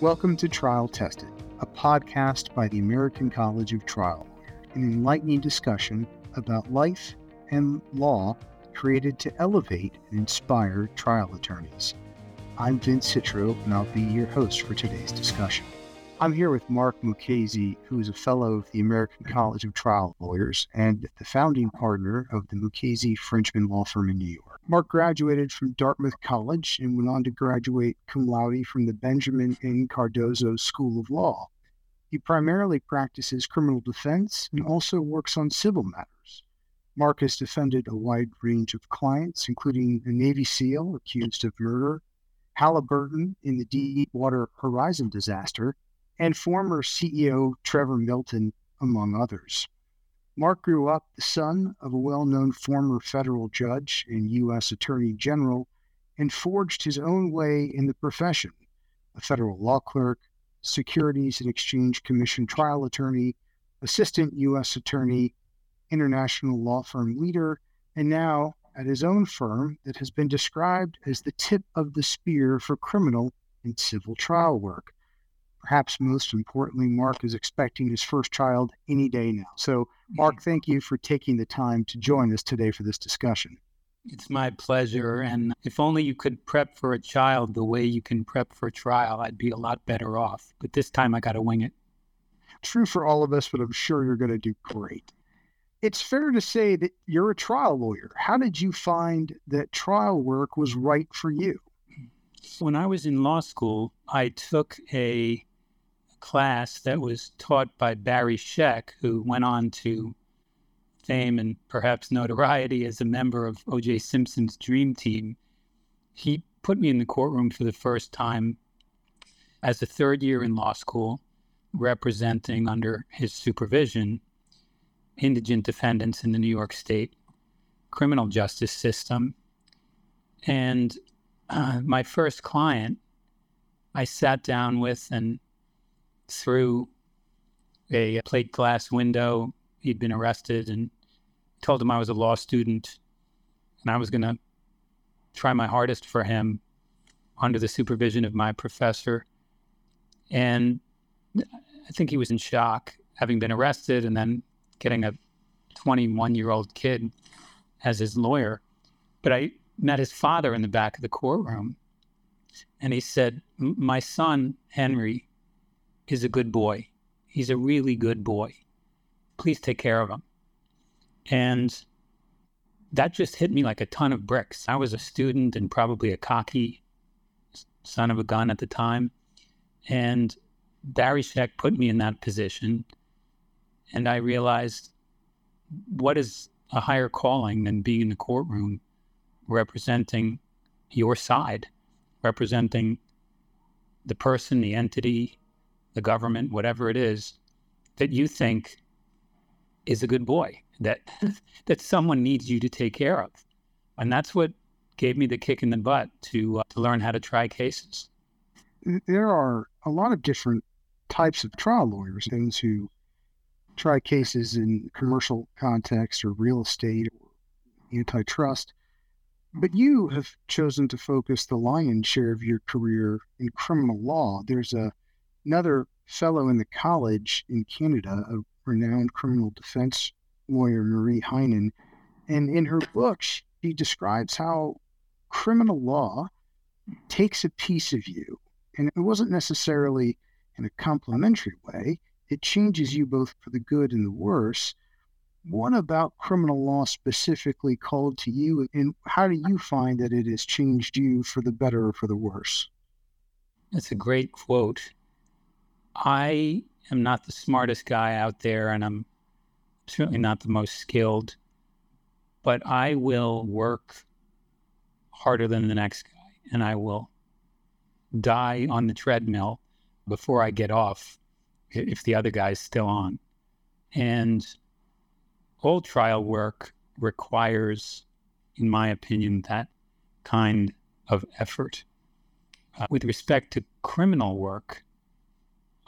Welcome to Trial Tested, a podcast by the American College of Trial, an enlightening discussion about life and law created to elevate and inspire trial attorneys. I'm Vince Citro, and I'll be your host for today's discussion. I'm here with Marc Mukasey, who is a fellow of the American College of Trial Lawyers and the founding partner of the Mukasey Frenchman Law Firm in New York. Marc graduated from Dartmouth College and went on to graduate cum laude from the Benjamin N. Cardozo School of Law. He primarily practices criminal defense and also works on civil matters. Marc has defended a wide range of clients, including a Navy SEAL accused of murder, Halliburton in the Deepwater Horizon disaster, and former CEO Trevor Milton, among others. Marc grew up the son of a well known former federal judge and U.S. Attorney General and forged his own way in the profession a federal law clerk, Securities and Exchange Commission trial attorney, assistant U.S. attorney, international law firm leader, and now at his own firm that has been described as the tip of the spear for criminal and civil trial work perhaps most importantly, Marc is expecting his first child any day now. So, Marc, mm-hmm. thank you for taking the time to join us today for this discussion. It's my pleasure. And if only you could prep for a child the way you can prep for a trial, I'd be a lot better off. But this time I got to wing it. True for all of us, but I'm sure you're going to do great. It's fair to say that you're a trial lawyer. How did you find that trial work was right for you? When I was in law school, I took a class that was taught by Barry Scheck, who went on to fame and perhaps notoriety as a member of O.J. Simpson's Dream Team. He put me in the courtroom for the first time as a third year in law school, representing under his supervision indigent defendants in the New York State criminal justice system. And uh, my first client, I sat down with and through a uh, plate glass window. He'd been arrested and told him I was a law student and I was going to try my hardest for him under the supervision of my professor. And I think he was in shock having been arrested and then getting a 21 year old kid as his lawyer. But I met his father in the back of the courtroom and he said, My son, Henry, is a good boy. He's a really good boy. Please take care of him. And that just hit me like a ton of bricks. I was a student and probably a cocky son of a gun at the time. And Barry Scheck put me in that position. And I realized what is a higher calling than being in the courtroom representing your side, representing the person, the entity, the government, whatever it is, that you think is a good boy, that that someone needs you to take care of. And that's what gave me the kick in the butt to, uh, to learn how to try cases. There are a lot of different types of trial lawyers, those who try cases in commercial context or real estate or antitrust. But you have chosen to focus the lion's share of your career in criminal law. There's a another fellow in the college in Canada, a renowned criminal defense lawyer, Marie Henein. And in her book, she describes how criminal law takes a piece of you. And it wasn't necessarily in a complimentary way, it changes you both for the good and the worse. What about criminal law specifically called to you, and how do you find that it has changed you for the better or for the worse? That's a great quote. I am not the smartest guy out there, and I'm certainly not the most skilled, but I will work harder than the next guy, and I will die on the treadmill before I get off if the other guy's still on. And all trial work requires, in my opinion, that kind of effort. Uh, with respect to criminal work,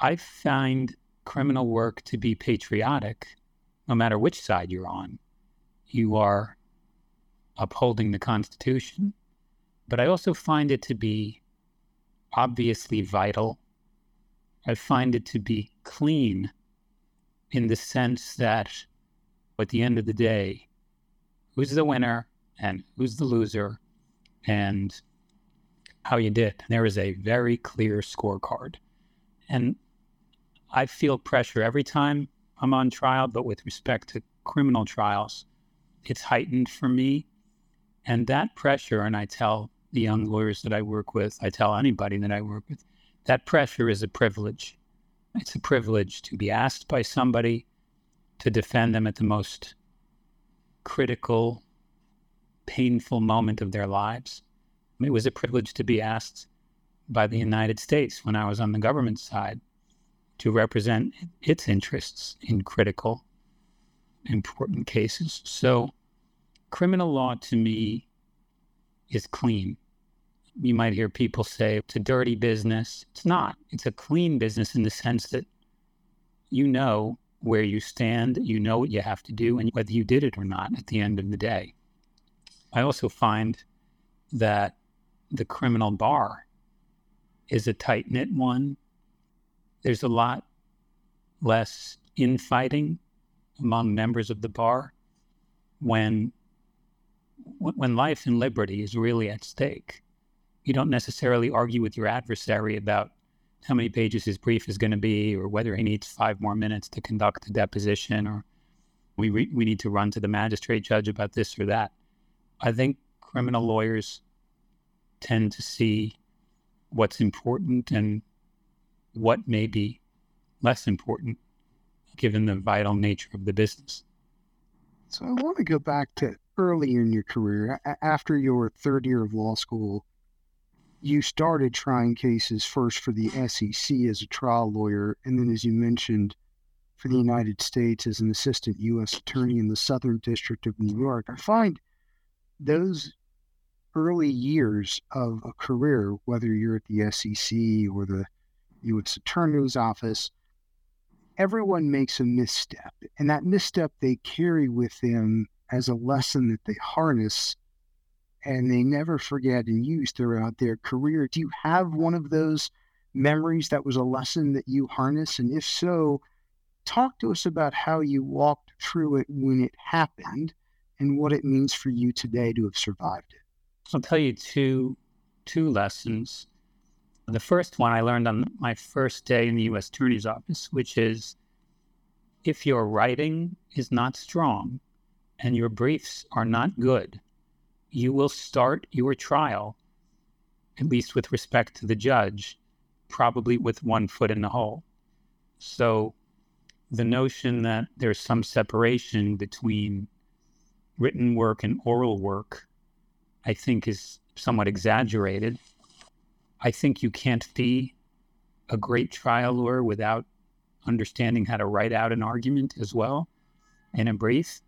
I find criminal work to be patriotic, no matter which side you're on. You are upholding the Constitution, but I also find it to be obviously vital I find it to be clean in the sense that at the end of the day, who's the winner and who's the loser and how you did. There is a very clear scorecard. And I feel pressure every time I'm on trial, but with respect to criminal trials, it's heightened for me. And that pressure, and I tell the young lawyers that I work with, I tell anybody that I work with, that pressure is a privilege. It's a privilege to be asked by somebody to defend them at the most critical, painful moment of their lives. It was a privilege to be asked by the United States when I was on the government side to represent its interests in critical, important cases. So, criminal law to me is clean. You might hear people say it's a dirty business. It's not. It's a clean business in the sense that you know where you stand, you know what you have to do, and whether you did it or not at the end of the day. I also find that the criminal bar is a tight knit one there's a lot less infighting among members of the bar when when life and liberty is really at stake. You don't necessarily argue with your adversary about how many pages his brief is going to be, or whether he needs five more minutes to conduct a deposition, or we re- we need to run to the magistrate judge about this or that. I think criminal lawyers tend to see what's important and what may be less important given the vital nature of the business. So I want to go back to early in your career. After your third year of law school, you started trying cases first for the SEC as a trial lawyer, and then, as you mentioned, for the United States as an assistant U.S. attorney in the Southern District of New York. I find those early years of a career, whether you're at the SEC or the U.S. Attorney's Office, everyone makes a misstep. And that misstep they carry with them as a lesson that they harness and they never forget and use throughout their career. Do you have one of those memories that was a lesson that you harness? And if so, talk to us about how you walked through it when it happened and what it means for you today to have survived it. I'll tell you two two lessons the first one I learned on my first day in the U.S. Attorney's Office, which is if your writing is not strong and your briefs are not good, you will start your trial, at least with respect to the judge, probably with one foot in the hole. So the notion that there's some separation between written work and oral work, I think, is somewhat exaggerated. I think you can't be a great trial lawyer without understanding how to write out an argument as well and brief.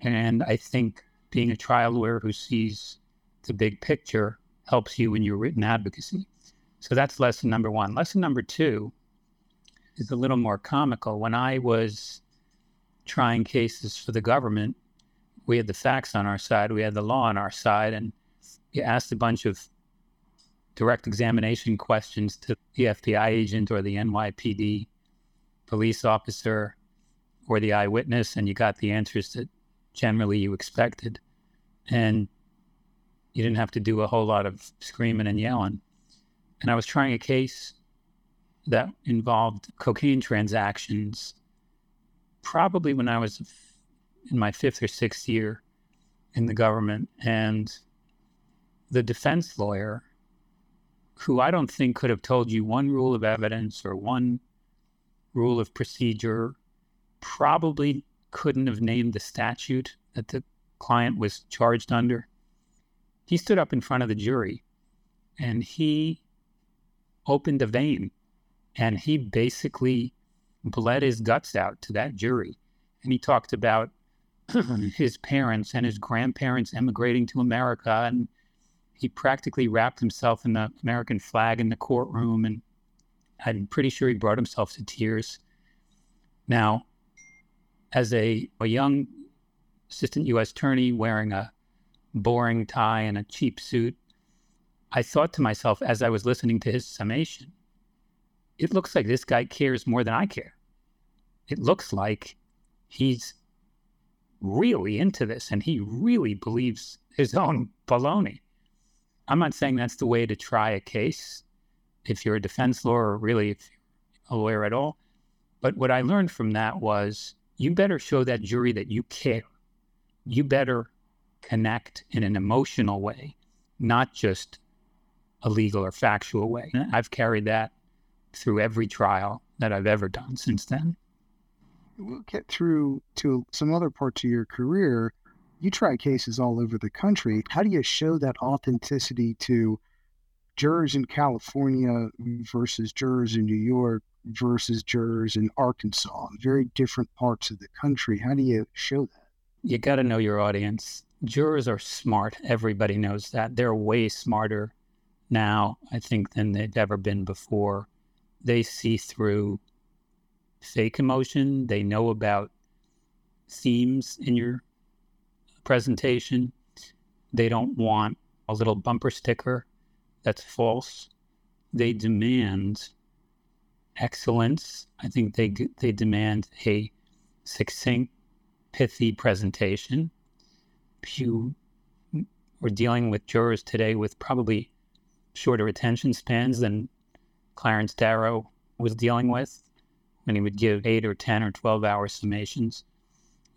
And I think being a trial lawyer who sees the big picture helps you in your written advocacy. So that's lesson number one. Lesson number two is a little more comical. When I was trying cases for the government, we had the facts on our side, we had the law on our side, and you asked a bunch of direct examination questions to the FBI agent or the NYPD police officer or the eyewitness, and you got the answers that generally you expected. And you didn't have to do a whole lot of screaming and yelling. And I was trying a case that involved cocaine transactions, probably when I was in my fifth or sixth year in the government. And the defense lawyer who I don't think could have told you one rule of evidence or one rule of procedure, probably couldn't have named the statute that the client was charged under. He stood up in front of the jury and he opened a vein and he basically bled his guts out to that jury. And he talked about his parents and his grandparents emigrating to America and he practically wrapped himself in the American flag in the courtroom, and I'm pretty sure he brought himself to tears. Now, as a, a young assistant U.S. attorney wearing a boring tie and a cheap suit, I thought to myself as I was listening to his summation, it looks like this guy cares more than I care. It looks like he's really into this and he really believes his own baloney. I'm not saying that's the way to try a case if you're a defense lawyer or really a lawyer at all. But what I learned from that was you better show that jury that you care. You better connect in an emotional way, not just a legal or factual way. I've carried that through every trial that I've ever done since then. We'll get through to some other parts of your career. You try cases all over the country. How do you show that authenticity to jurors in California versus jurors in New York versus jurors in Arkansas, very different parts of the country? How do you show that? You got to know your audience. Jurors are smart. Everybody knows that. They're way smarter now, I think, than they've ever been before. They see through fake emotion, they know about themes in your presentation. They don't want a little bumper sticker that's false. They demand excellence. I think they they demand a succinct, pithy presentation. You we're dealing with jurors today with probably shorter attention spans than Clarence Darrow was dealing with when he would give eight or 10 or 12 hour summations.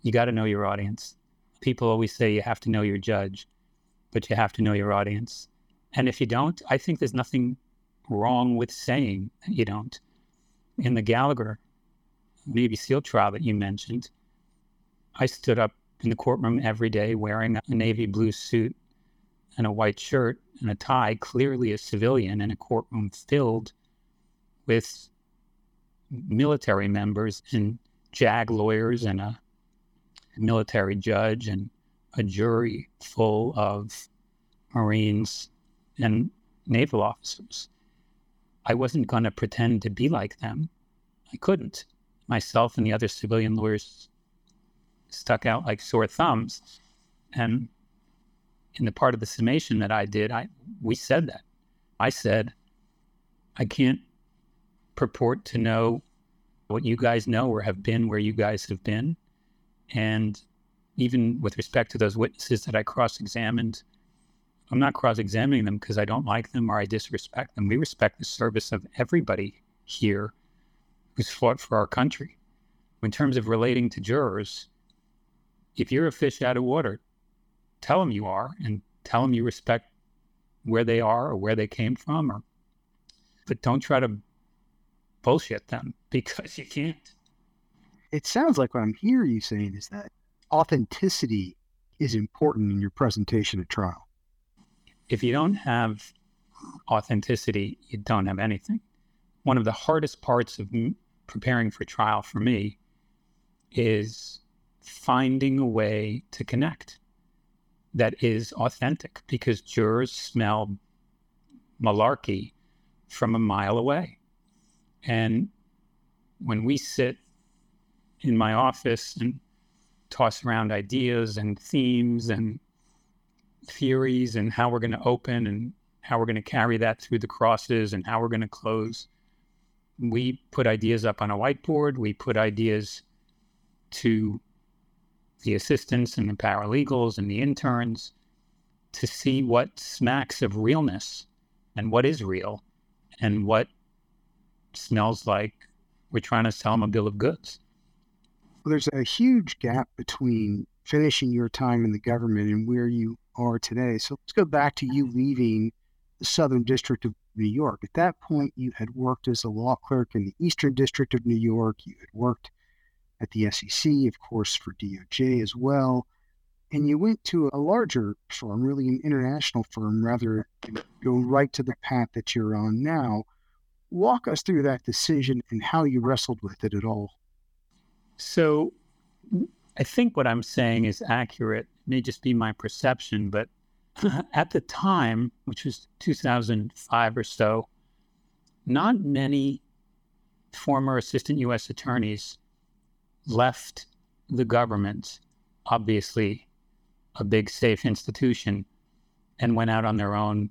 You got to know your audience. People always say you have to know your judge, but you have to know your audience. And if you don't, I think there's nothing wrong with saying you don't. In the Gallagher Navy SEAL trial that you mentioned, I stood up in the courtroom every day wearing a navy blue suit and a white shirt and a tie, clearly a civilian in a courtroom filled with military members and JAG lawyers and a military judge and a jury full of Marines and naval officers. I wasn't going to pretend to be like them. I couldn't. Myself and the other civilian lawyers stuck out like sore thumbs. And in the part of the summation that I did, I we said that. I said, I can't purport to know what you guys know or have been where you guys have been. And even with respect to those witnesses that I cross examined, I'm not cross examining them because I don't like them or I disrespect them. We respect the service of everybody here who's fought for our country. In terms of relating to jurors, if you're a fish out of water, tell them you are and tell them you respect where they are or where they came from or but don't try to bullshit them because you can't. It sounds like what I'm hearing you saying is that authenticity is important in your presentation at trial if you don't have authenticity, you don't have anything. One of the hardest parts of preparing for trial for me is finding a way to connect that is authentic because jurors smell malarkey from a mile away. And when we sit in my office and toss around ideas and themes and theories and how we're going to open and how we're going to carry that through the crosses and how we're going to close. We put ideas up on a whiteboard. We put ideas to the assistants and the paralegals and the interns to see what smacks of realness and what is real and what smells like we're trying to sell them a bill of goods. Well, there's a huge gap between finishing your time in the government and where you are today. So let's go back to you mm-hmm. leaving the Southern District of New York. At that point, you had worked as a law clerk in the Eastern District of New York. You had worked at the SEC, of course, for DOJ as well. And you went to a larger firm, really an international firm, rather than go right to the path that you're on now. Walk us through that decision and how you wrestled with it at all. So, I think what I'm saying is accurate. It may just be my perception, but at the time, which was 2005 or so, not many former assistant U.S. attorneys left the government, obviously a big, safe institution, and went out on their own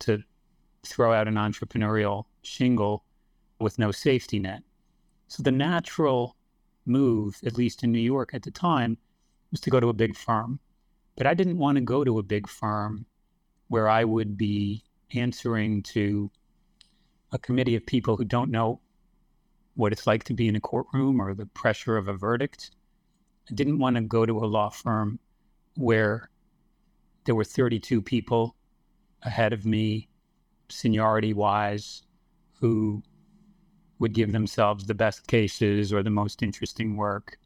to throw out an entrepreneurial shingle with no safety net. So the natural move, at least in New York at the time, was to go to a big firm. But I didn't want to go to a big firm where I would be answering to a committee of people who don't know what it's like to be in a courtroom or the pressure of a verdict. I didn't want to go to a law firm where there were 32 people ahead of me, seniority wise, who would give themselves the best cases or the most interesting work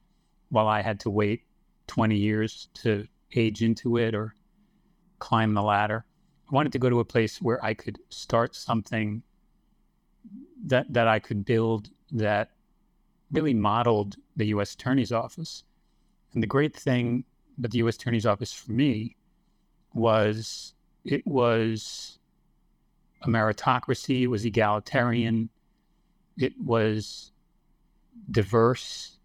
while I had to wait 20 years to age into it or climb the ladder. I wanted to go to a place where I could start something that that I could build that really modeled the U.S. Attorney's Office. And the great thing about the U.S. Attorney's Office for me was it was a meritocracy, it was egalitarian, it was diverse.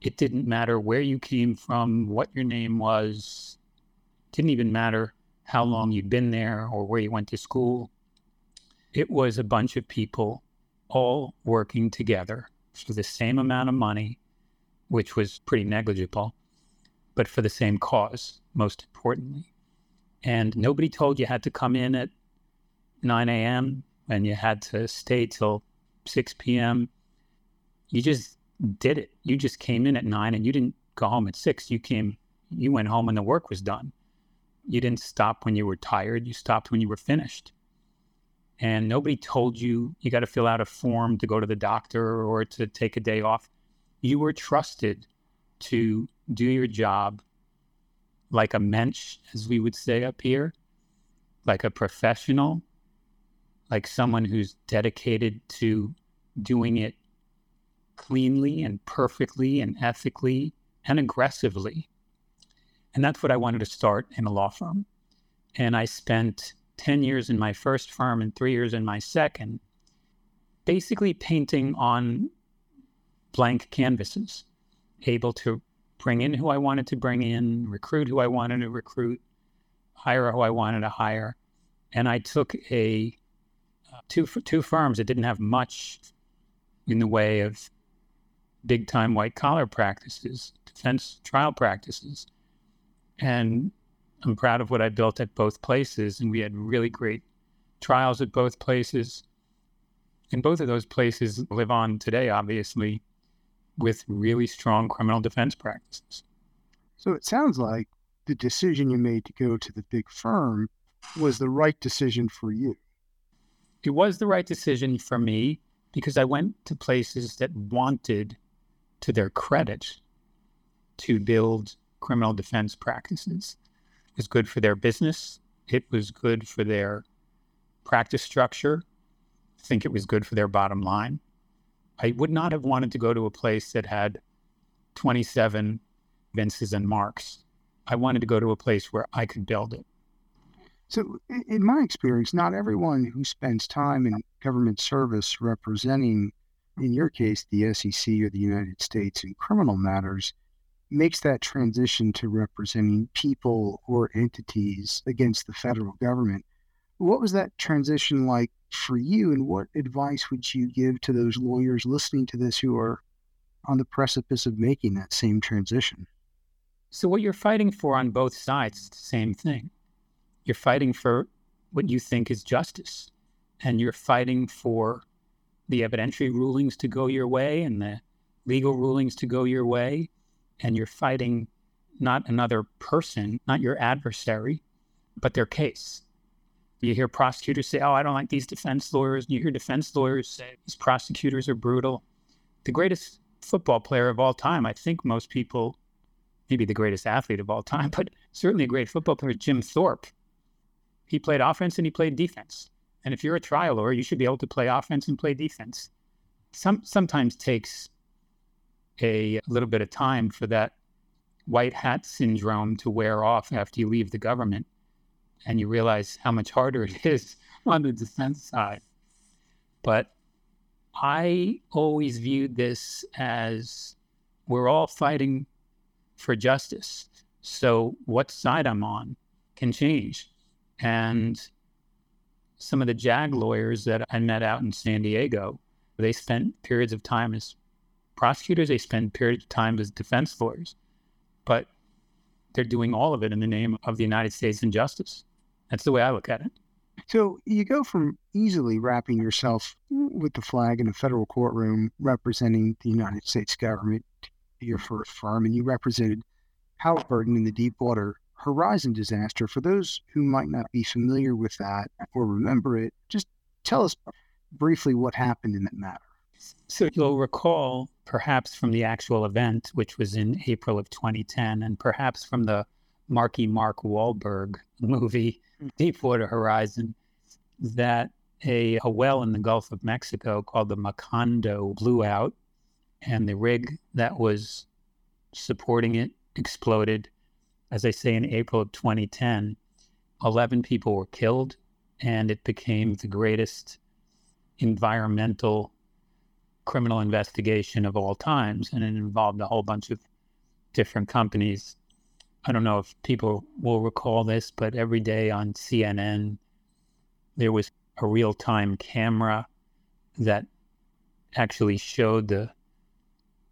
It didn't matter where you came from, what your name was. Didn't even matter how long you'd been there or where you went to school. It was a bunch of people all working together for the same amount of money, which was pretty negligible, but for the same cause, most importantly. And nobody told you had to come in at 9 a.m. and you had to stay till 6 p.m. You just did it. You just came in at 9 and you didn't go home at 6. You came, you went home and the work was done. You didn't stop when you were tired. You stopped when you were finished and nobody told you you got to fill out a form to go to the doctor or to take a day off. You were trusted to do your job like a mensch, as we would say up here, like a professional, like someone who's dedicated to doing it cleanly and perfectly and ethically and aggressively. And that's what I wanted to start in a law firm. And I spent 10 years in my first firm and three years in my second, basically painting on blank canvases, able to bring in who I wanted to bring in, recruit who I wanted to recruit, hire who I wanted to hire. And I took a two two firms that didn't have much in the way of big time white collar practices, defense trial practices, and I'm proud of what I built at both places. And we had really great trials at both places. And both of those places live on today, obviously, with really strong criminal defense practices. So it sounds like the decision you made to go to the big firm was the right decision for you. It was the right decision for me because I went to places that wanted, to their credit, to build criminal defense practices It was good for their business. It was good for their practice structure. I think it was good for their bottom line. I would not have wanted to go to a place that had 27 Vinces and Marks. I wanted to go to a place where I could build it. So, in my experience, not everyone who spends time in government service representing, in your case, the SEC or the United States in criminal matters makes that transition to representing people or entities against the federal government. What was that transition like for you, and what advice would you give to those lawyers listening to this who are on the precipice of making that same transition? So, what you're fighting for on both sides is the same thing. You're fighting for what you think is justice, and you're fighting for the evidentiary rulings to go your way and the legal rulings to go your way and you're fighting not another person, not your adversary, but their case. You hear prosecutors say, Oh, I don't like these defense lawyers. And you hear defense lawyers say, These prosecutors are brutal. The greatest football player of all time, I think most people, maybe the greatest athlete of all time, but certainly a great football player, Jim Thorpe. He played offense and he played defense. And if you're a trial lawyer, you should be able to play offense and play defense. Some sometimes takes a little bit of time for that white hat syndrome to wear off after you leave the government and you realize how much harder it is on the defense side. But I always viewed this as we're all fighting for justice. So what side I'm on can change. And some of the JAG lawyers that I met out in San Diego They spent periods of time as prosecutors, they spend periods of time as defense lawyers, but they're doing all of it in the name of the United States and justice. That's the way I look at it. So you go from easily wrapping yourself with the flag in a federal courtroom representing the United States government your first firm, and you represented Halliburton in the Deepwater Horizon disaster. For those who might not be familiar with that or remember it, just tell us briefly what happened in that matter. So you'll recall, perhaps from the actual event, which was in April of 2010, and perhaps from the Marky Mark Wahlberg movie, hmm. Deepwater Horizon, that a, a well in the Gulf of Mexico called the Macondo blew out, and the rig that was supporting it exploded. As I say, in April of 2010, 11 people were killed, and it became the greatest environmental criminal investigation of all times. And it involved a whole bunch of different companies. I don't know if people will recall this, but every day on CNN, there was a real time camera that actually showed the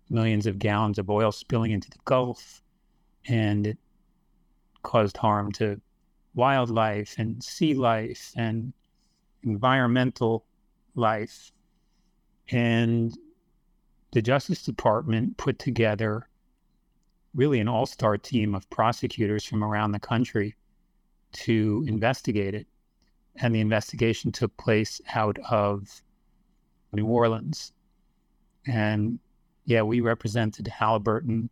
millions of gallons of oil spilling into the Gulf, and it caused harm to wildlife and sea life and environmental life. And the Justice Department put together really an all star team of prosecutors from around the country to investigate it. And the investigation took place out of New Orleans. And yeah, we represented Halliburton.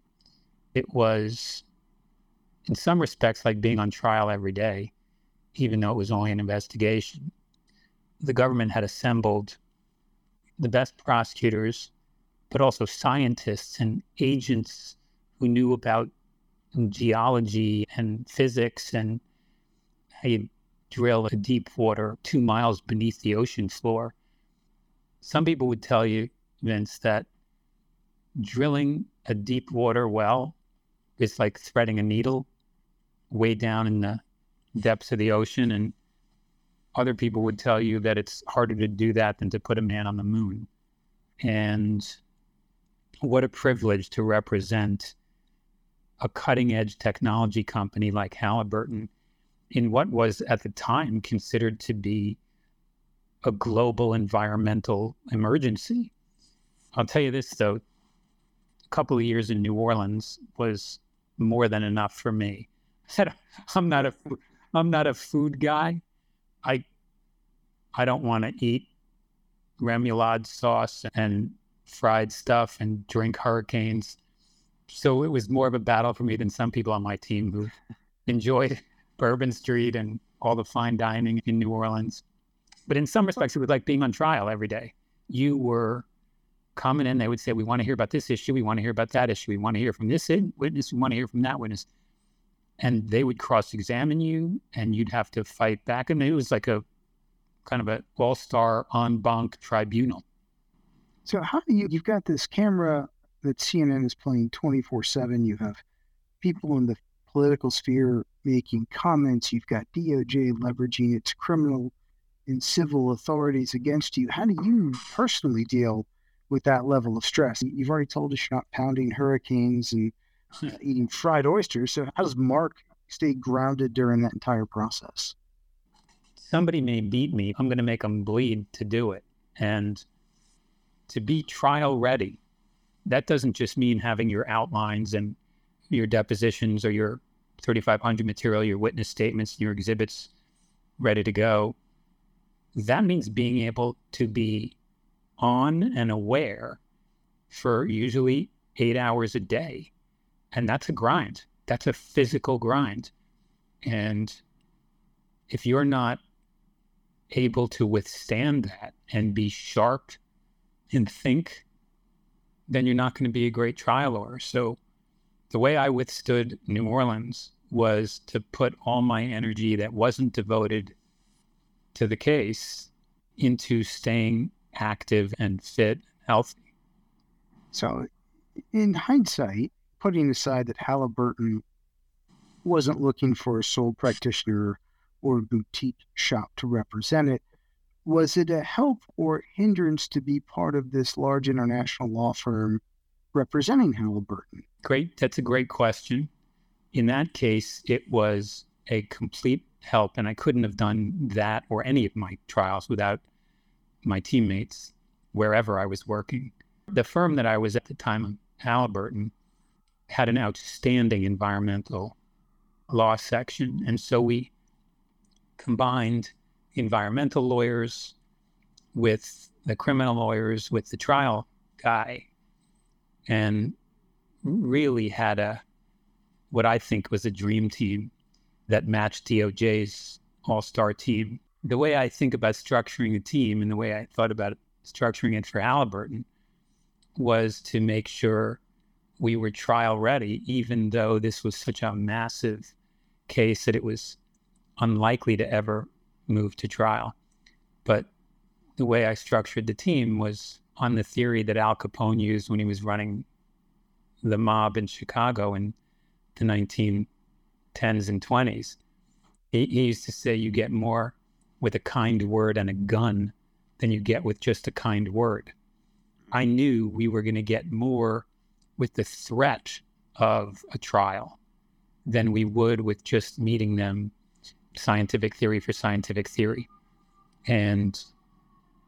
It was, in some respects, like being on trial every day, even though it was only an investigation. The government had assembled the best prosecutors, but also scientists and agents who knew about geology and physics and how you drill a deep water two miles beneath the ocean floor. Some people would tell you, Vince, that drilling a deep water well is like threading a needle way down in the depths of the ocean. And other people would tell you that it's harder to do that than to put a man on the moon. And what a privilege to represent a cutting edge technology company like Halliburton in what was at the time considered to be a global environmental emergency. I'll tell you this though, a couple of years in New Orleans was more than enough for me. I'm not a I'm not a food guy, I I don't want to eat remoulade sauce and fried stuff and drink hurricanes. So it was more of a battle for me than some people on my team who enjoyed Bourbon Street and all the fine dining in New Orleans. But in some respects, it was like being on trial every day. You were coming in, they would say, We want to hear about this issue. We want to hear about that issue. We want to hear from this witness. We want to hear from that witness and they would cross examine you and you'd have to fight back. And it was like a kind of a all star en banc tribunal. So, how do you, you've got this camera that CNN is playing 24 7. You have people in the political sphere making comments. You've got DOJ leveraging its criminal and civil authorities against you. How do you personally deal with that level of stress? You've already told us you're not pounding hurricanes and Uh, eating fried oysters. So, how does Marc stay grounded during that entire process? Somebody may beat me. I'm going to make them bleed to do it. And to be trial ready, that doesn't just mean having your outlines and your depositions or your 3500 material, your witness statements, your exhibits ready to go. That means being able to be on and aware for usually eight hours a day and that's a grind. That's a physical grind. And if you're not able to withstand that and be sharp and think, then you're not going to be a great trial lawyer. So the way I withstood New Orleans was to put all my energy that wasn't devoted to the case into staying active and fit, healthy. So, in hindsight, putting aside that Halliburton wasn't looking for a sole practitioner or boutique shop to represent it, Was it a help or hindrance to be part of this large international law firm representing Halliburton? Great. That's a great question. In that case, it was a complete help, and I couldn't have done that or any of my trials without my teammates wherever I was working. The firm that I was at the time Halliburton had an outstanding environmental law section. And so we combined environmental lawyers with the criminal lawyers, with the trial guy, and really had a what I think was a dream team that matched DOJ's all star team. The way I think about structuring a team and the way I thought about structuring it for Halliburton was to make sure we were trial ready, even though this was such a massive case that it was unlikely to ever move to trial. But the way I structured the team was on the theory that Al Capone used when he was running the mob in Chicago in the 1910s and 20s. He, he used to say, You get more with a kind word and a gun than you get with just a kind word. I knew we were going to get more with the threat of a trial than we would with just meeting them scientific theory for scientific theory. And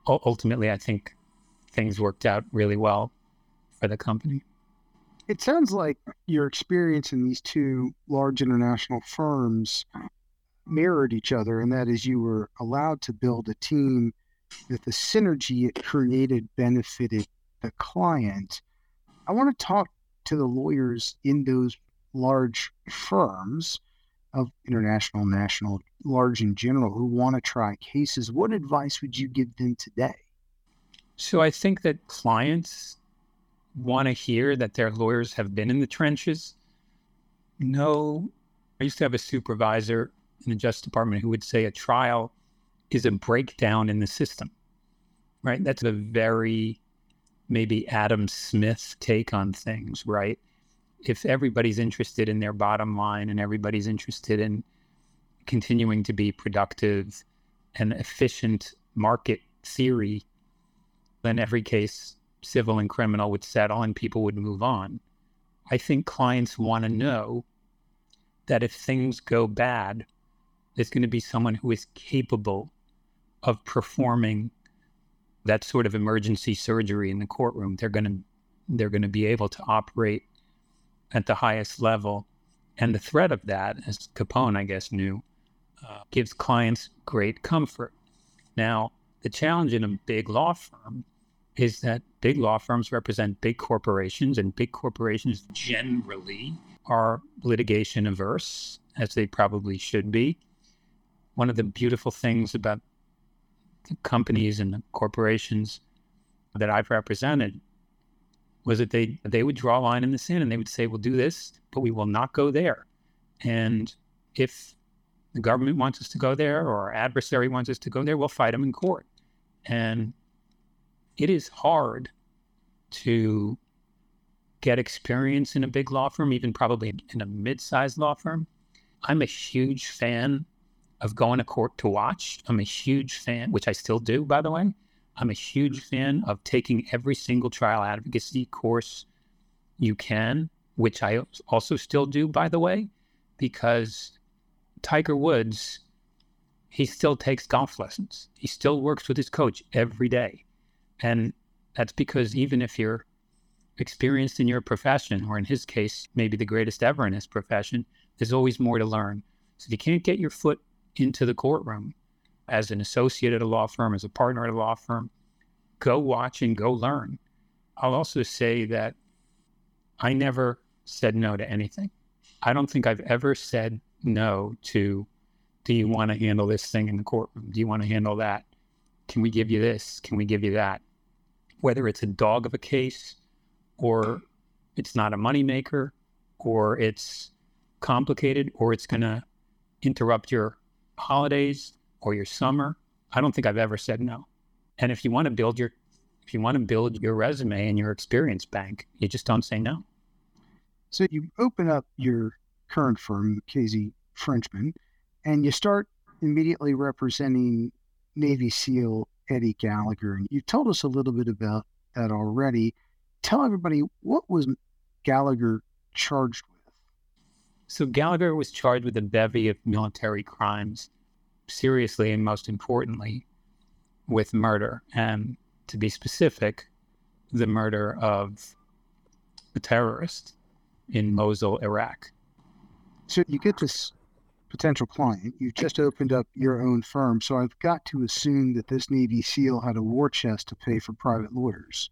ultimately, I think things worked out really well for the company. It sounds like your experience in these two large international firms mirrored each other, and that is you were allowed to build a team that the synergy it created benefited the client I want to talk to the lawyers in those large firms of international, national, large in general who want to try cases. What advice would you give them today? So I think that clients want to hear that their lawyers have been in the trenches. No, I used to have a supervisor in the Justice Department who would say a trial is a breakdown in the system, right? That's a very maybe Adam Smith take on things, right? If everybody's interested in their bottom line and everybody's interested in continuing to be productive and efficient market theory, then every case, civil and criminal, would settle and people would move on. I think clients want to know that if things go bad, there's going to be someone who is capable of performing that sort of emergency surgery in the courtroom. They're going to they're going to be able to operate at the highest level, and the threat of that, as Capone, I guess, knew, uh, gives clients great comfort. Now, the challenge in a big law firm is that big law firms represent big corporations, and big corporations generally are litigation averse, as they probably should be. One of the beautiful things about companies and the corporations that I've represented was that they they would draw a line in the sand and they would say, "We'll do this, but we will not go there." And if the government wants us to go there or our adversary wants us to go there, we'll fight them in court. And it is hard to get experience in a big law firm, even probably in a mid-sized law firm. I'm a huge fan of going to court to watch. I'm a huge fan, which I still do, by the way. I'm a huge mm-hmm. fan of taking every single trial advocacy course you can, which I also still do, by the way, because Tiger Woods, he still takes golf lessons. He still works with his coach every day. And that's because even if you're experienced in your profession, or in his case, maybe the greatest ever in his profession, there's always more to learn. So if you can't get your foot into the courtroom as an associate at a law firm, as a partner at a law firm, go watch and go learn. I'll also say that I never said no to anything. I don't think I've ever said no to, do you want to handle this thing in the courtroom? Do you want to handle that? Can we give you this? Can we give you that? Whether it's a dog of a case or it's not a moneymaker or it's complicated or it's going to interrupt your holidays or your hmm. summer, I don't think I've ever said no. And if you want to build your if you want to build your resume and your experience bank, you just don't say no. So you open up your current firm, Mukasey Frenchman, and you start immediately representing Navy SEAL Eddie Gallagher. And you told us a little bit about that already. Tell everybody what was Gallagher charged with? So Gallagher was charged with a bevy of military crimes, seriously and most importantly, with murder. And to be specific, the murder of a terrorist in Mosul, Iraq. So you get this potential client. You just opened up your own firm, so I've got to assume that this Navy SEAL had a war chest to pay for private lawyers.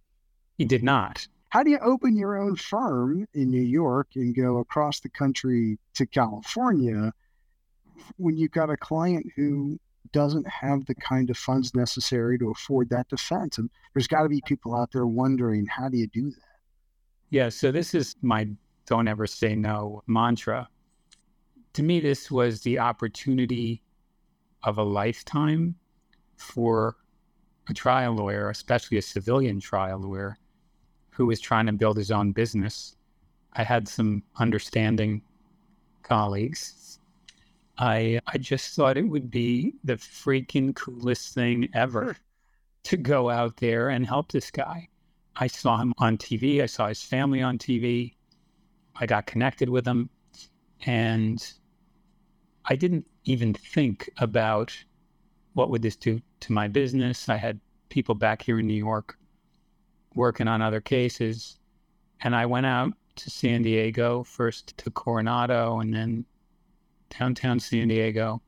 He did not. How do you open your own firm in New York and go across the country to California when you've got a client who doesn't have the kind of funds necessary to afford that defense? And there's got to be people out there wondering, how do you do that? Yeah, so this is my don't ever say no mantra. To me, this was the opportunity of a lifetime for a trial lawyer, especially a civilian trial lawyer, who was trying to build his own business. I had some understanding colleagues. I I just thought it would be the freaking coolest thing ever hmm. to go out there and help this guy. I saw him on TV. I saw his family on TV. I got connected with him. And I didn't even think about what would this do to my business. I had people back here in New York working on other cases. And I went out to San Diego, first to Coronado and then downtown San Diego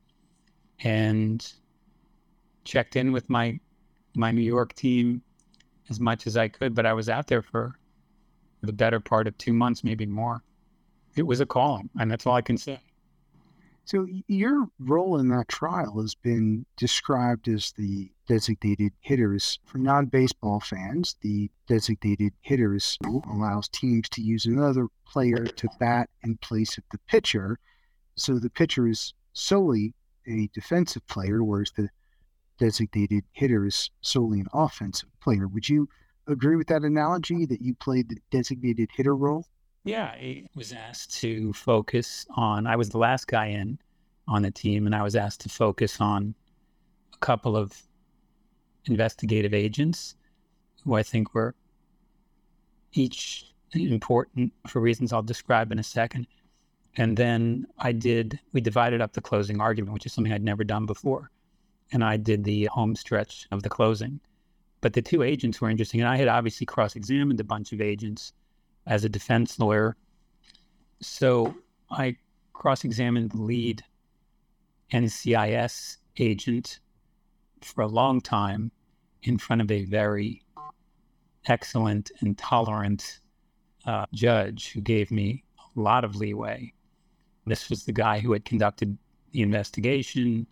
and checked in with my my New York team as much as I could, but I was out there for the better part of two months, maybe more. It was a calling, and that's all I can say. So, your role in that trial has been described as the designated hitters. For non baseball fans, the designated hitters allows teams to use another player to bat in place of the pitcher. So, the pitcher is solely a defensive player, whereas the designated hitter is solely an offensive player. Would you agree with that analogy that you played the designated hitter role? Yeah, I was asked to focus on, I was the last guy in on the team, and I was asked to focus on a couple of investigative agents who I think were each important for reasons I'll describe in a second. And then I did, we divided up the closing argument, which is something I'd never done before and I did the home stretch of the closing. But the two agents were interesting. And I had obviously cross examined a bunch of agents as a defense lawyer. So I cross examined the lead NCIS agent for a long time in front of a very excellent and tolerant uh, judge who gave me a lot of leeway. This was the guy who had conducted the investigation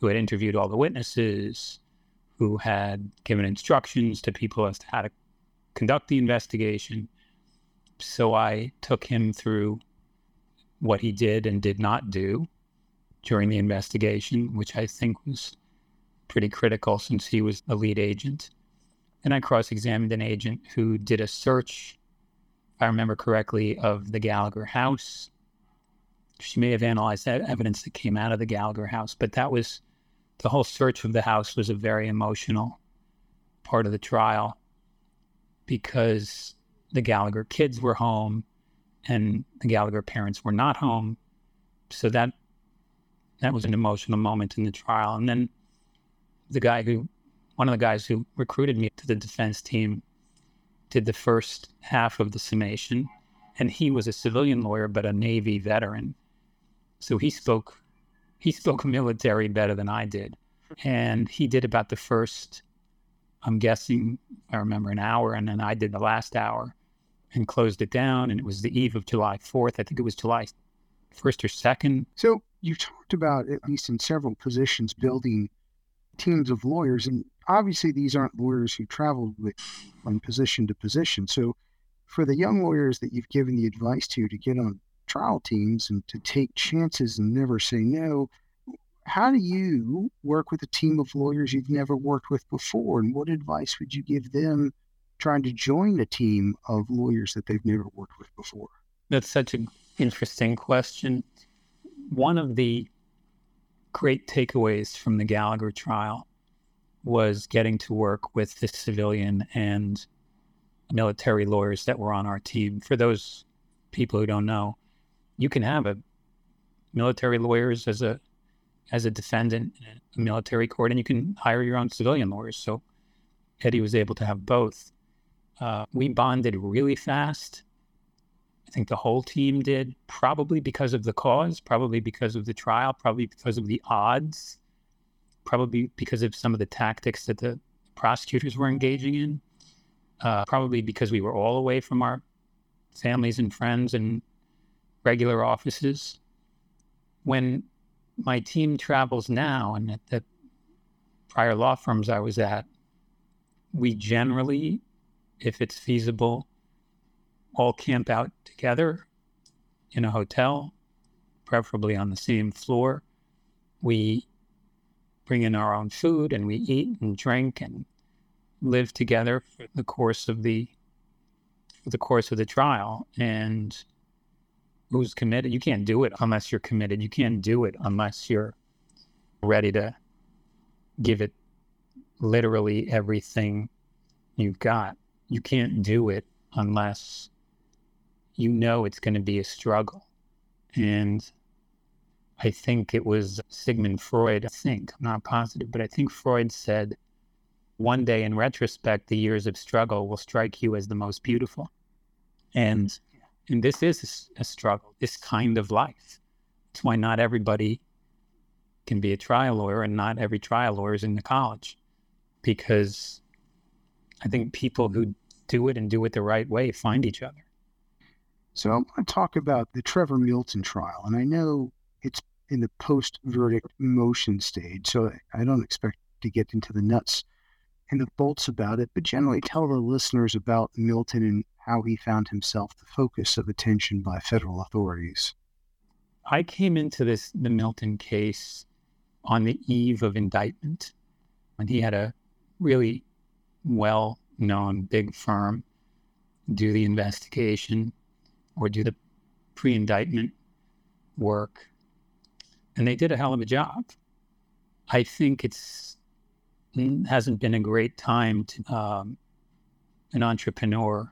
who had interviewed all the witnesses, who had given instructions to people as to how to conduct the investigation. So I took him through what he did and did not do during the investigation, which I think was pretty critical since he was the lead agent. And I cross examined an agent who did a search, if I remember correctly, of the Gallagher house. She may have analyzed that evidence that came out of the Gallagher house, but that was the whole search of the house was a very emotional part of the trial because the Gallagher kids were home and the Gallagher parents were not home. So that that was an emotional moment in the trial. And then the guy who one of the guys who recruited me to the defense team did the first half of the summation and he was a civilian lawyer but a Navy veteran. So he spoke he spoke military better than I did. And he did about the first, I'm guessing, I remember an hour, and then I did the last hour and closed it down. And it was the eve of July 4th. I think it was July 1st or 2nd. So you talked about, at least in several positions, building teams of lawyers. And obviously, these aren't lawyers who traveled with from position to position. So for the young lawyers that you've given the advice to to get on trial teams and to take chances and never say no. How do you work with a team of lawyers you've never worked with before? And what advice would you give them trying to join a team of lawyers that they've never worked with before? That's such an interesting question. One of the great takeaways from the Gallagher trial was getting to work with the civilian and military lawyers that were on our team. For those people who don't know, you can have a military lawyers as a as a defendant in a military court, and you can hire your own civilian lawyers. So Eddie was able to have both. Uh, we bonded really fast. I think the whole team did, probably because of the cause, probably because of the trial, probably because of the odds, probably because of some of the tactics that the prosecutors were engaging in, uh, probably because we were all away from our families and friends and regular offices. When my team travels now and at the prior law firms I was at, we generally, if it's feasible, all camp out together in a hotel, preferably on the same floor. We bring in our own food and we eat and drink and live together for the course of the the course of the trial. And who's committed? You can't do it unless you're committed. You can't do it unless you're ready to give it literally everything you've got. You can't do it unless you know it's going to be a struggle. And I think it was Sigmund Freud, I think, I'm not positive, but I think Freud said, one day in retrospect, the years of struggle will strike you as the most beautiful. And, and this is a struggle, this kind of life. It's why not everybody can be a trial lawyer and not every trial lawyer is in the college because I think people who do it and do it the right way find each other. So I want to talk about the Trevor Milton trial, and I know it's in the post-verdict motion stage, so I don't expect to get into the nuts and the bolts about it, but generally tell the listeners about Milton and how he found himself the focus of attention by federal authorities. I came into this the Milton case on the eve of indictment, and he had a really well known big firm do the investigation or do the pre indictment work. And they did a hell of a job. I think it's it hasn't been a great time to um, an entrepreneur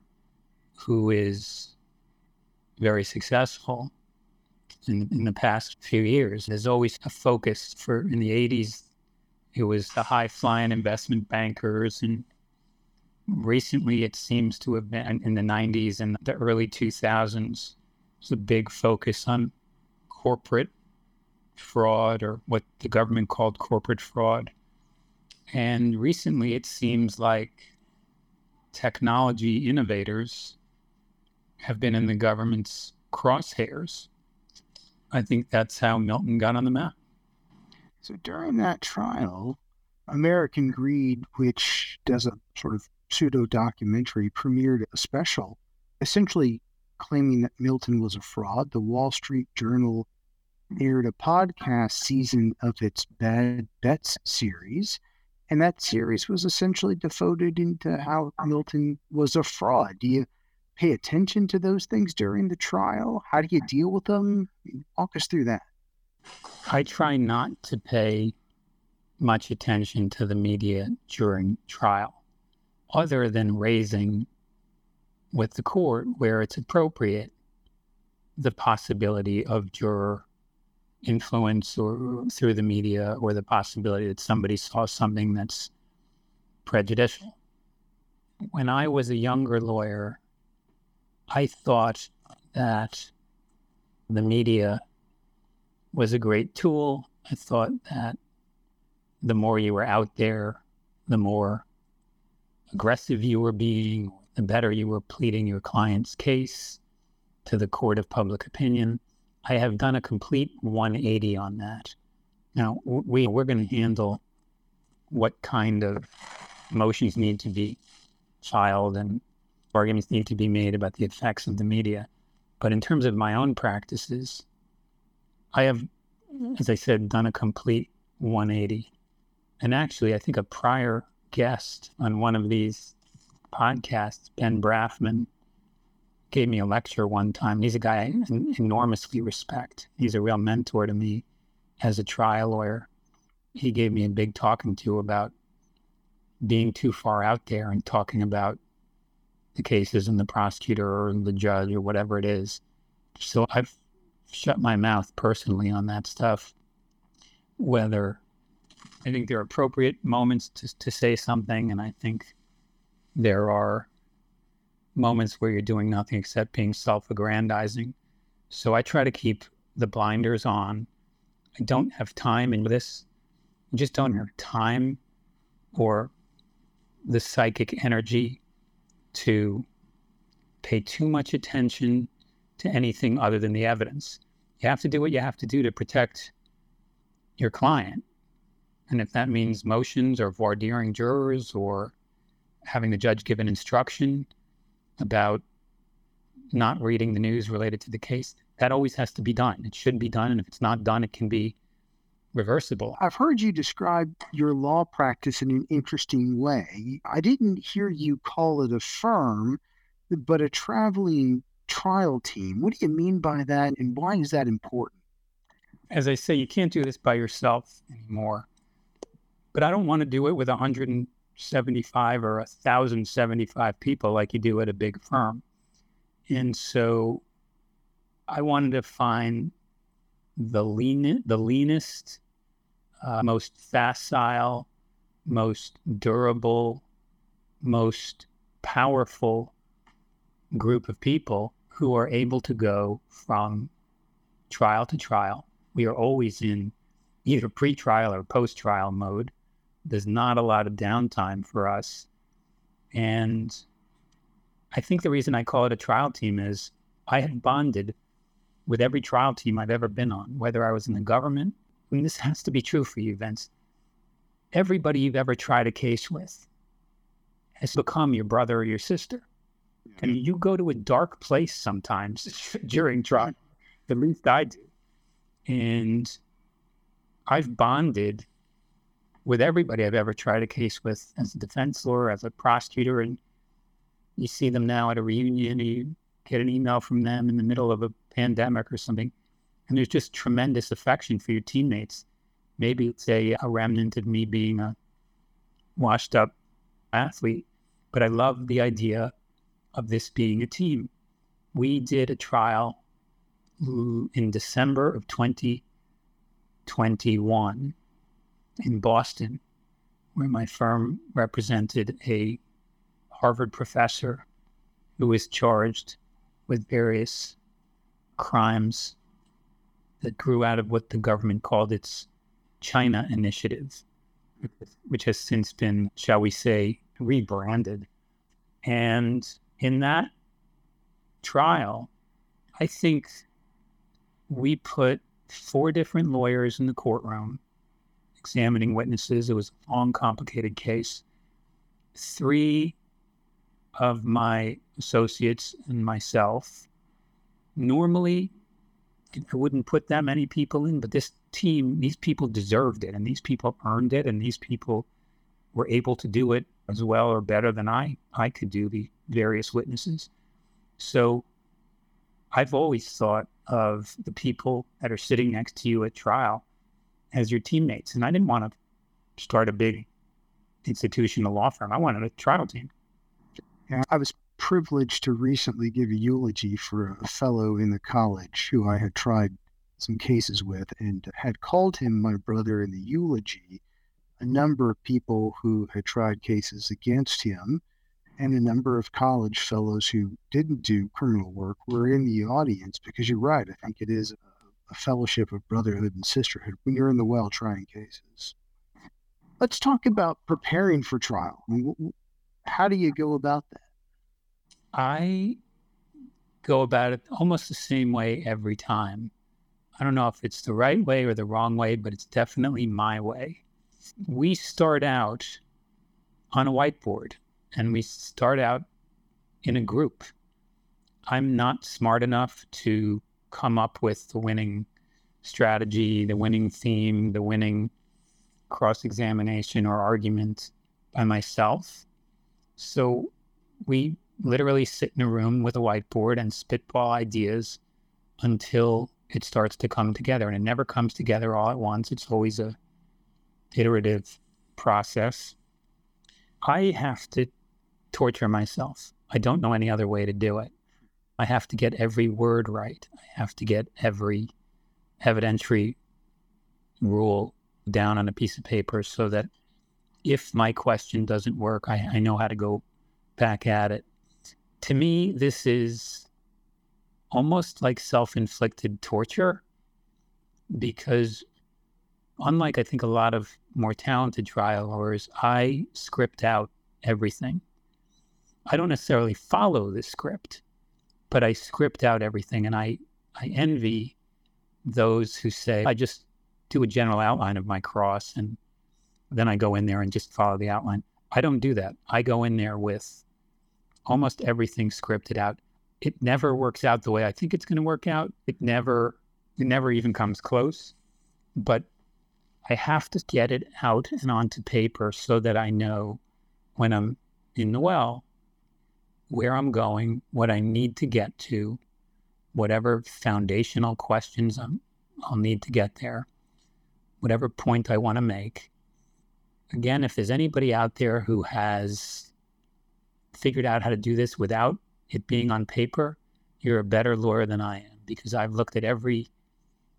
who is very successful in, in the past few years. There's always a focus for in the 80s it was the high flying investment bankers. And recently, it seems to have been in the 90s and the early 2000s, was a big focus on corporate fraud or what the government called corporate fraud. And recently, it seems like technology innovators have been in the government's crosshairs. I think that's how Milton got on the map. So during that trial, American Greed, which does a sort of pseudo documentary, premiered a special essentially claiming that Milton was a fraud. The Wall Street Journal aired a podcast season of its Bad Bets series, and that series was essentially devoted into how Milton was a fraud. Do you pay attention to those things during the trial? How do you deal with them? Walk us through that. I try not to pay much attention to the media during trial, other than raising with the court where it's appropriate the possibility of juror influence or through the media or the possibility that somebody saw something that's prejudicial. When I was a younger lawyer, I thought that the media was a great tool. I thought that the more you were out there, the more aggressive you were being, the better you were pleading your client's case to the court of public opinion. I have done a complete 180 on that. Now, we, we're going to handle what kind of motions need to be filed and arguments need to be made about the effects of the media. But in terms of my own practices, I have, as I said, done a complete 180. And actually, I think a prior guest on one of these podcasts, Ben Brafman, gave me a lecture one time. He's a guy I enormously respect. He's a real mentor to me as a trial lawyer. He gave me a big talking to about being too far out there and talking about the cases and the prosecutor or the judge or whatever it is. So I've shut my mouth personally on that stuff. Whether I think there are appropriate moments to, to say something, and I think there are moments where you're doing nothing except being self aggrandizing. So I try to keep the blinders on. I don't have time in this. I just don't have time or the psychic energy to pay too much attention to anything other than the evidence. You have to do what you have to do to protect your client. And if that means motions or voir direing jurors or having the judge give an instruction about not reading the news related to the case, that always has to be done. It should be done. And if it's not done, it can be reversible. I've heard you describe your law practice in an interesting way. I didn't hear you call it a firm, but a traveling trial team. What do you mean by that, and why is that important? As I say, you can't do this by yourself anymore. But I don't want to do it with 175 or 1,075 people like you do at a big firm. And so I wanted to find the lean, the leanest, uh, most facile, most durable, most powerful group of people who are able to go from trial to trial. We are always in either pre-trial or post-trial mode. There's not a lot of downtime for us. And I think the reason I call it a trial team is I had bonded with every trial team I've ever been on, whether I was in the government. I mean, this has to be true for you, Vince. Everybody you've ever tried a case with has become your brother or your sister. And you go to a dark place sometimes during trial. At least I do. And I've bonded with everybody I've ever tried a case with as a defense lawyer, as a prosecutor, and you see them now at a reunion, you get an email from them in the middle of a pandemic or something, and there's just tremendous affection for your teammates. Maybe it's a, a remnant of me being a washed up athlete, but I love the idea of this being a team. We did a trial in December of 2021 in Boston, where my firm represented a Harvard professor who was charged with various crimes that grew out of what the government called its China Initiative, which has since been, shall we say, rebranded. And in that trial, I think we put four different lawyers in the courtroom examining witnesses. It was a long, complicated case. Three of my associates and myself. Normally, I wouldn't put that many people in, but this team, these people deserved it, and these people earned it, and these people were able to do it as well or better than I I could do the various witnesses. So I've always thought of the people that are sitting next to you at trial as your teammates, and I didn't want to start a big institutional law firm. I wanted a trial team. Yeah, I was privileged to recently give a eulogy for a fellow in the college who I had tried some cases with and had called him my brother in the eulogy. A number of people who had tried cases against him and a number of college fellows who didn't do criminal work were in the audience because you're right. I think it is a, fellowship of brotherhood and sisterhood when you're in the well trying cases. Let's talk about preparing for trial. How do you go about that? I go about it almost the same way every time. I don't know if it's the right way or the wrong way, but it's definitely my way. We start out on a whiteboard and we start out in a group. I'm not smart enough to come up with the winning strategy, the winning theme, the winning cross examination or argument by myself. So we literally sit in a room with a whiteboard and spitball ideas until it starts to come together. And it never comes together all at once. It's always a iterative process. I have to torture myself. I don't know any other way to do it. I have to get every word right. I have to get every evidentiary rule down on a piece of paper so that if my question doesn't work, I, I know how to go back at it. To me, this is almost like self inflicted torture because, unlike I think a lot of more talented trial lawyers, I script out everything. I don't necessarily follow the script, but I script out everything. And I, I envy those who say, I just do a general outline of my cross and then I go in there and just follow the outline. I don't do that. I go in there with almost everything scripted out. It never works out the way I think it's going to work out. It never, it never even comes close. But I have to get it out and onto paper so that I know when I'm in the well where I'm going, what I need to get to, whatever foundational questions I'm, I'll need to get there, whatever point I want to make. Again, if there's anybody out there who has figured out how to do this without it being on paper, you're a better lawyer than I am because I've looked at every,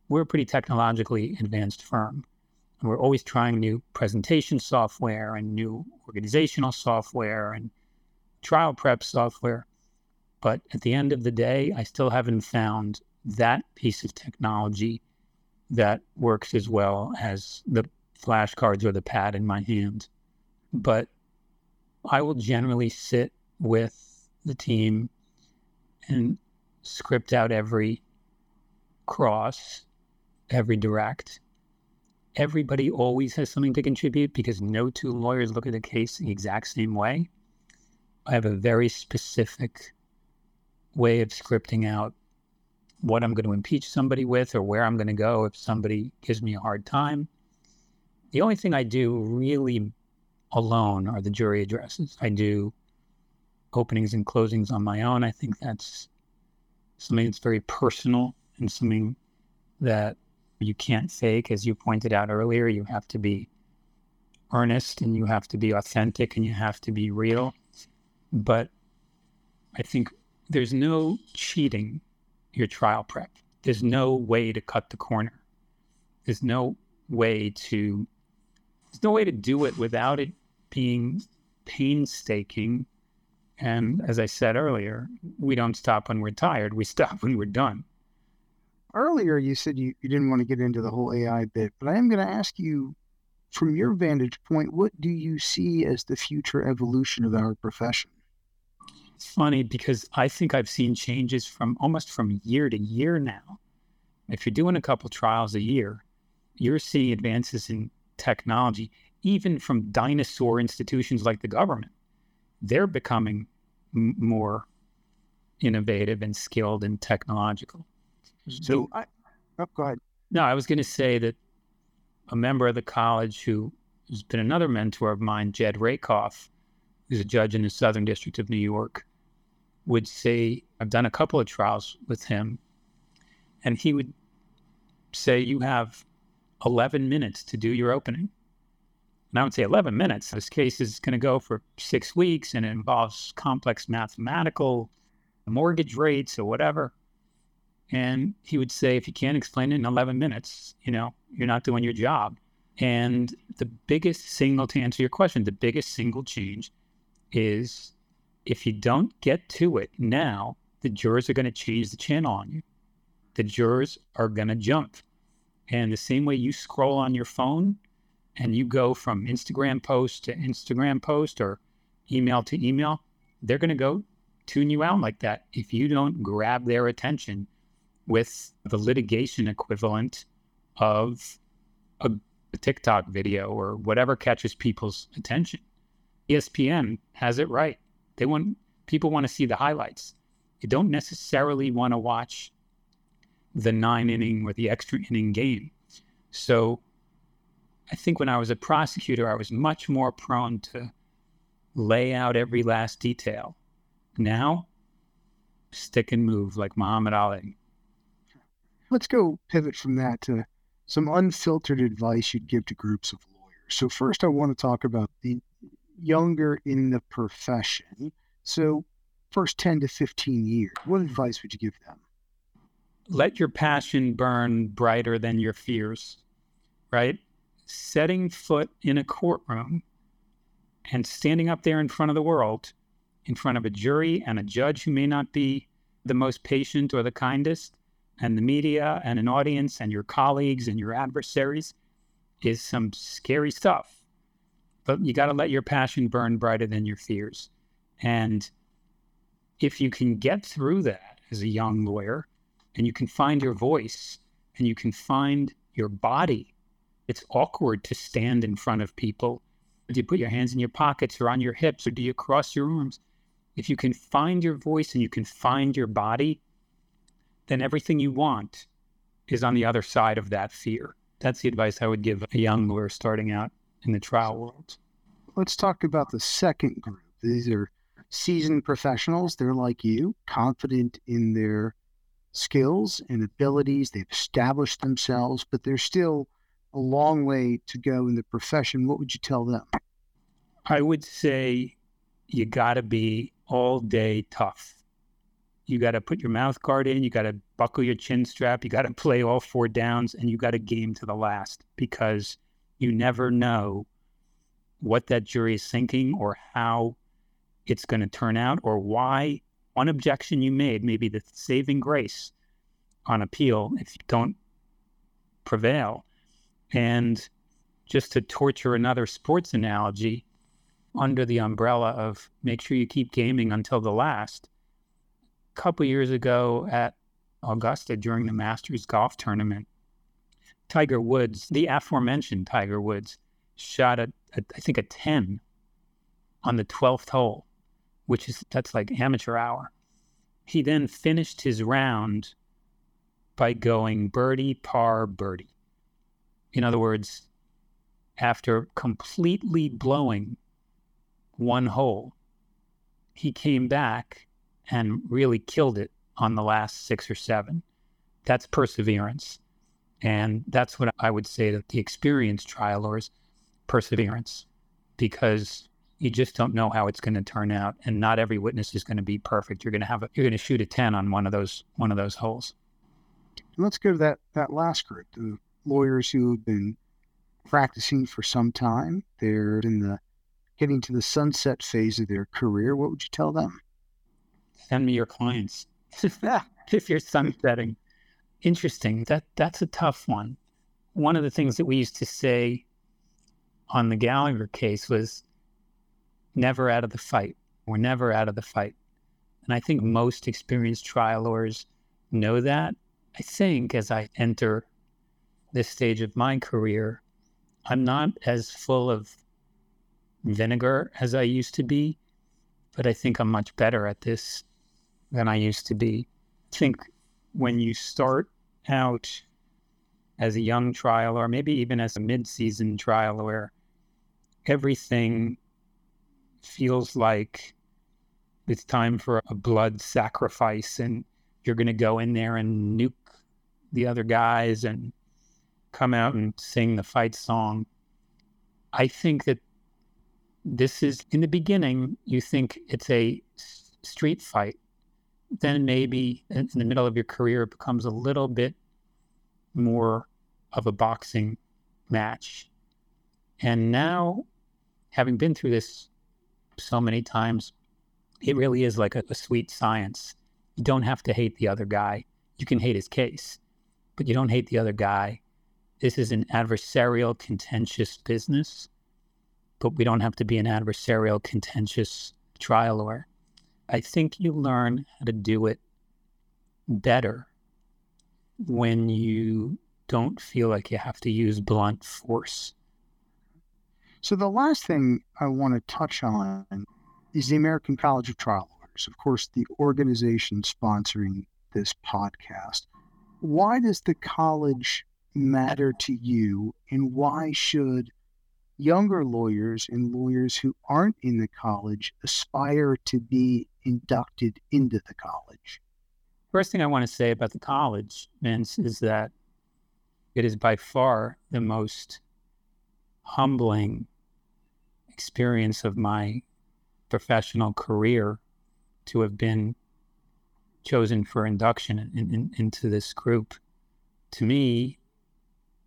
we're a pretty technologically advanced firm. And we're always trying new presentation software and new organizational software and trial prep software. But at the end of the day, I still haven't found that piece of technology that works as well as the flashcards or the pad in my hand. But I will generally sit with the team and script out every cross, every direct. Everybody always has something to contribute because no two lawyers look at a case the exact same way. I have a very specific way of scripting out what I'm going to impeach somebody with or where I'm going to go if somebody gives me a hard time. The only thing I do really alone are the jury addresses. I do openings and closings on my own. I think that's something that's very personal and something that you can't fake. As you pointed out earlier, you have to be earnest and you have to be authentic and you have to be real. But I think there's no cheating your trial prep. There's no way to cut the corner. There's no way to there's no way to do it without it being painstaking. And as I said earlier, we don't stop when we're tired. We stop when we're done. Earlier, you said you, you didn't want to get into the whole AI bit, but I am going to ask you from your vantage point, what do you see as the future evolution of our profession? Funny because I think I've seen changes from almost from year to year now. If you're doing a couple trials a year, you're seeing advances in technology, even from dinosaur institutions like the government. They're becoming m- more innovative and skilled and technological. Mm-hmm. So, I, oh, go ahead. No, I was going to say that a member of the college who has been another mentor of mine, Jed Rakoff, who's a judge in the Southern District of New York, would say, I've done a couple of trials with him, and he would say, You have 11 minutes to do your opening. And I would say 11 minutes. This case is going to go for six weeks and it involves complex mathematical mortgage rates or whatever. And he would say, if you can't explain it in 11 minutes, you know, you're not doing your job. And the biggest single, to answer your question, the biggest single change is if you don't get to it now, the jurors are going to change the channel on you. The jurors are going to jump. And the same way you scroll on your phone and you go from Instagram post to Instagram post or email to email, they're going to go tune you out like that if you don't grab their attention with the litigation equivalent of a, a TikTok video or whatever catches people's attention. ESPN has it right. They want people want to see the highlights. You don't necessarily want to watch the nine inning or the extra inning game. So I think when I was a prosecutor, I was much more prone to lay out every last detail. Now, stick and move like Muhammad Ali. Let's go pivot from that to some unfiltered advice you'd give to groups of lawyers. So first, I want to talk about the younger in the profession. So, first 10 to 15 years, what advice would you give them? Let your passion burn brighter than your fears, right? Setting foot in a courtroom and standing up there in front of the world, in front of a jury and a judge who may not be the most patient or the kindest, and the media and an audience and your colleagues and your adversaries is some scary stuff. But you got to let your passion burn brighter than your fears. And if you can get through that as a young lawyer and you can find your voice and you can find your body, it's awkward to stand in front of people. Do you put your hands in your pockets or on your hips or do you cross your arms? If you can find your voice and you can find your body, then everything you want is on the other side of that fear. That's the advice I would give a young lawyer starting out in the trial world. Let's talk about the second group. These are seasoned professionals. They're like you, confident in their skills and abilities. They've established themselves, but there's still a long way to go in the profession. What would you tell them? I would say you got to be all day tough you got to put your mouth guard in, you got to buckle your chin strap, you got to play all four downs, and you got to game to the last because you never know what that jury is thinking or how it's going to turn out or why one objection you made may be the saving grace on appeal if you don't prevail. And just to torture another sports analogy, under the umbrella of make sure you keep gaming until the last A couple years ago at Augusta during the Masters golf tournament, Tiger Woods, the aforementioned Tiger Woods, shot a, a I think a 10 on the 12th hole, which is that's like amateur hour. He then finished his round by going birdie, par, birdie. In other words, after completely blowing one hole, he came back and really killed it on the last six or seven. That's perseverance. And that's what I would say that the experienced trial lawyers perseverance because you just don't know how it's going to turn out and not every witness is going to be perfect. You're going to have a, you're going to shoot a 10 on one of those one of those holes. Let's go to that that last group, the lawyers who have been practicing for some time. They're in the getting to the sunset phase of their career. What would you tell them? send me your clients if you're sunsetting. Interesting. That that's a tough one. One of the things that we used to say on the Gallagher case was never out of the fight. We're never out of the fight. And I think most experienced trial lawyers know that. I think as I enter this stage of my career, I'm not as full of vinegar as I used to be, but I think I'm much better at this than I used to be. I think when you start out as a young trial or maybe even as a mid-season trial where everything feels like it's time for a blood sacrifice and you're going to go in there and nuke the other guys and come out and sing the fight song. I think that this is in the beginning, you think it's a street fight then maybe in the middle of your career it becomes a little bit more of a boxing match. And now, having been through this so many times, it really is like a, a, sweet science. You don't have to hate the other guy. You can hate his case, but you don't hate the other guy. This is an adversarial, contentious business, but we don't have to be an adversarial, contentious trial lawyer. I think you learn how to do it better when you don't feel like you have to use blunt force. So, the last thing I want to touch on is the American College of Trial Lawyers, of course, the organization sponsoring this podcast. Why does the college matter to you, and why should younger lawyers and lawyers who aren't in the college aspire to be inducted into the college? First thing I want to say about the college, Vince, is that it is by far the most humbling experience of my professional career to have been chosen for induction in, in, into this group. To me,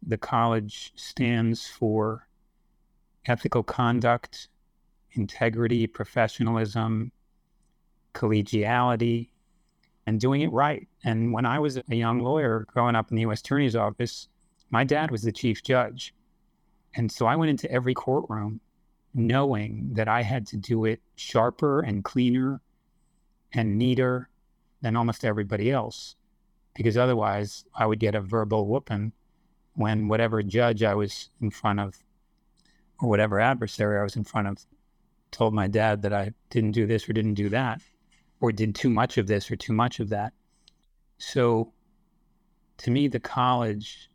the college stands for ethical conduct, integrity, professionalism, collegiality, and doing it right. And when I was a young lawyer growing up in the U.S. Attorney's Office, my dad was the chief judge. And so I went into every courtroom knowing that I had to do it sharper and cleaner and neater than almost everybody else, because otherwise I would get a verbal whooping when whatever judge I was in front of or whatever adversary I was in front of told my dad that I didn't do this or didn't do that or did too much of this or too much of that. So to me, the college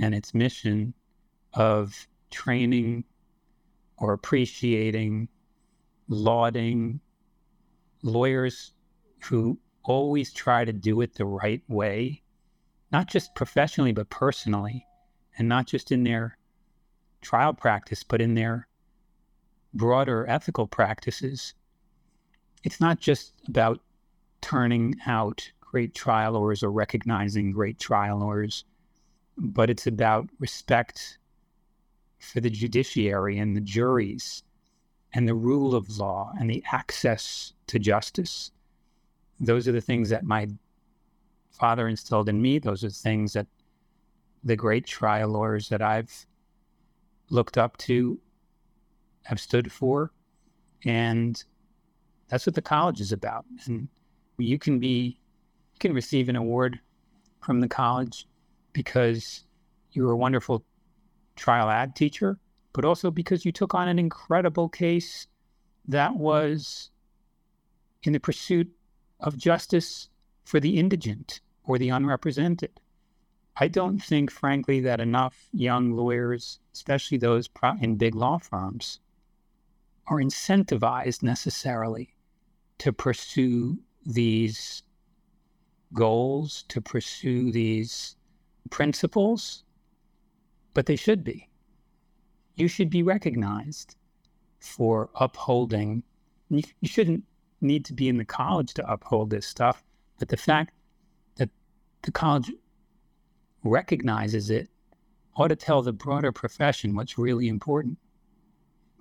and its mission of training or appreciating, lauding lawyers who always try to do it the right way, not just professionally, but personally, and not just in their trial practice, but in their broader ethical practices. It's not just about turning out great trial lawyers or recognizing great trial lawyers, but it's about respect for the judiciary and the juries and the rule of law and the access to justice. Those are the things that my father instilled in me. Those are things that the great trial lawyers that I've looked up to have stood for. And that's what the college is about. And you can be, you can receive an award from the college because you were a wonderful trial ad teacher, but also because you took on an incredible case that was in the pursuit of justice for the indigent or the unrepresented. I don't think, frankly, that enough young lawyers, especially those in big law firms, are incentivized necessarily to pursue these goals, to pursue these principles, but they should be. You should be recognized for upholding. You, shouldn't need to be in the college to uphold this stuff, but the fact that the college recognizes it ought to tell the broader profession what's really important.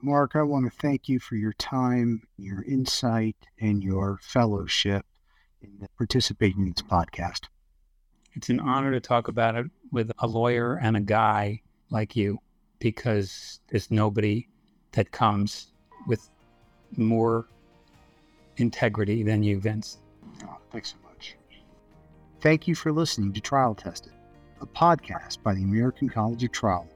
Marc, I want to thank you for your time, your insight, and your fellowship in participating in this podcast. It's an honor to talk about it with a lawyer and a guy like you because there's nobody that comes with more integrity than you, Vince. Oh, thanks so much. Thank you for listening to Trial Tested, a podcast by the American College of Trial.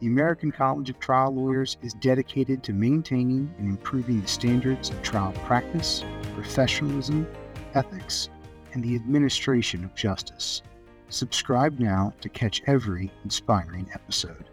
The American College of Trial Lawyers is dedicated to maintaining and improving the standards of trial practice, professionalism, ethics, and the administration of justice. Subscribe now to catch every inspiring episode.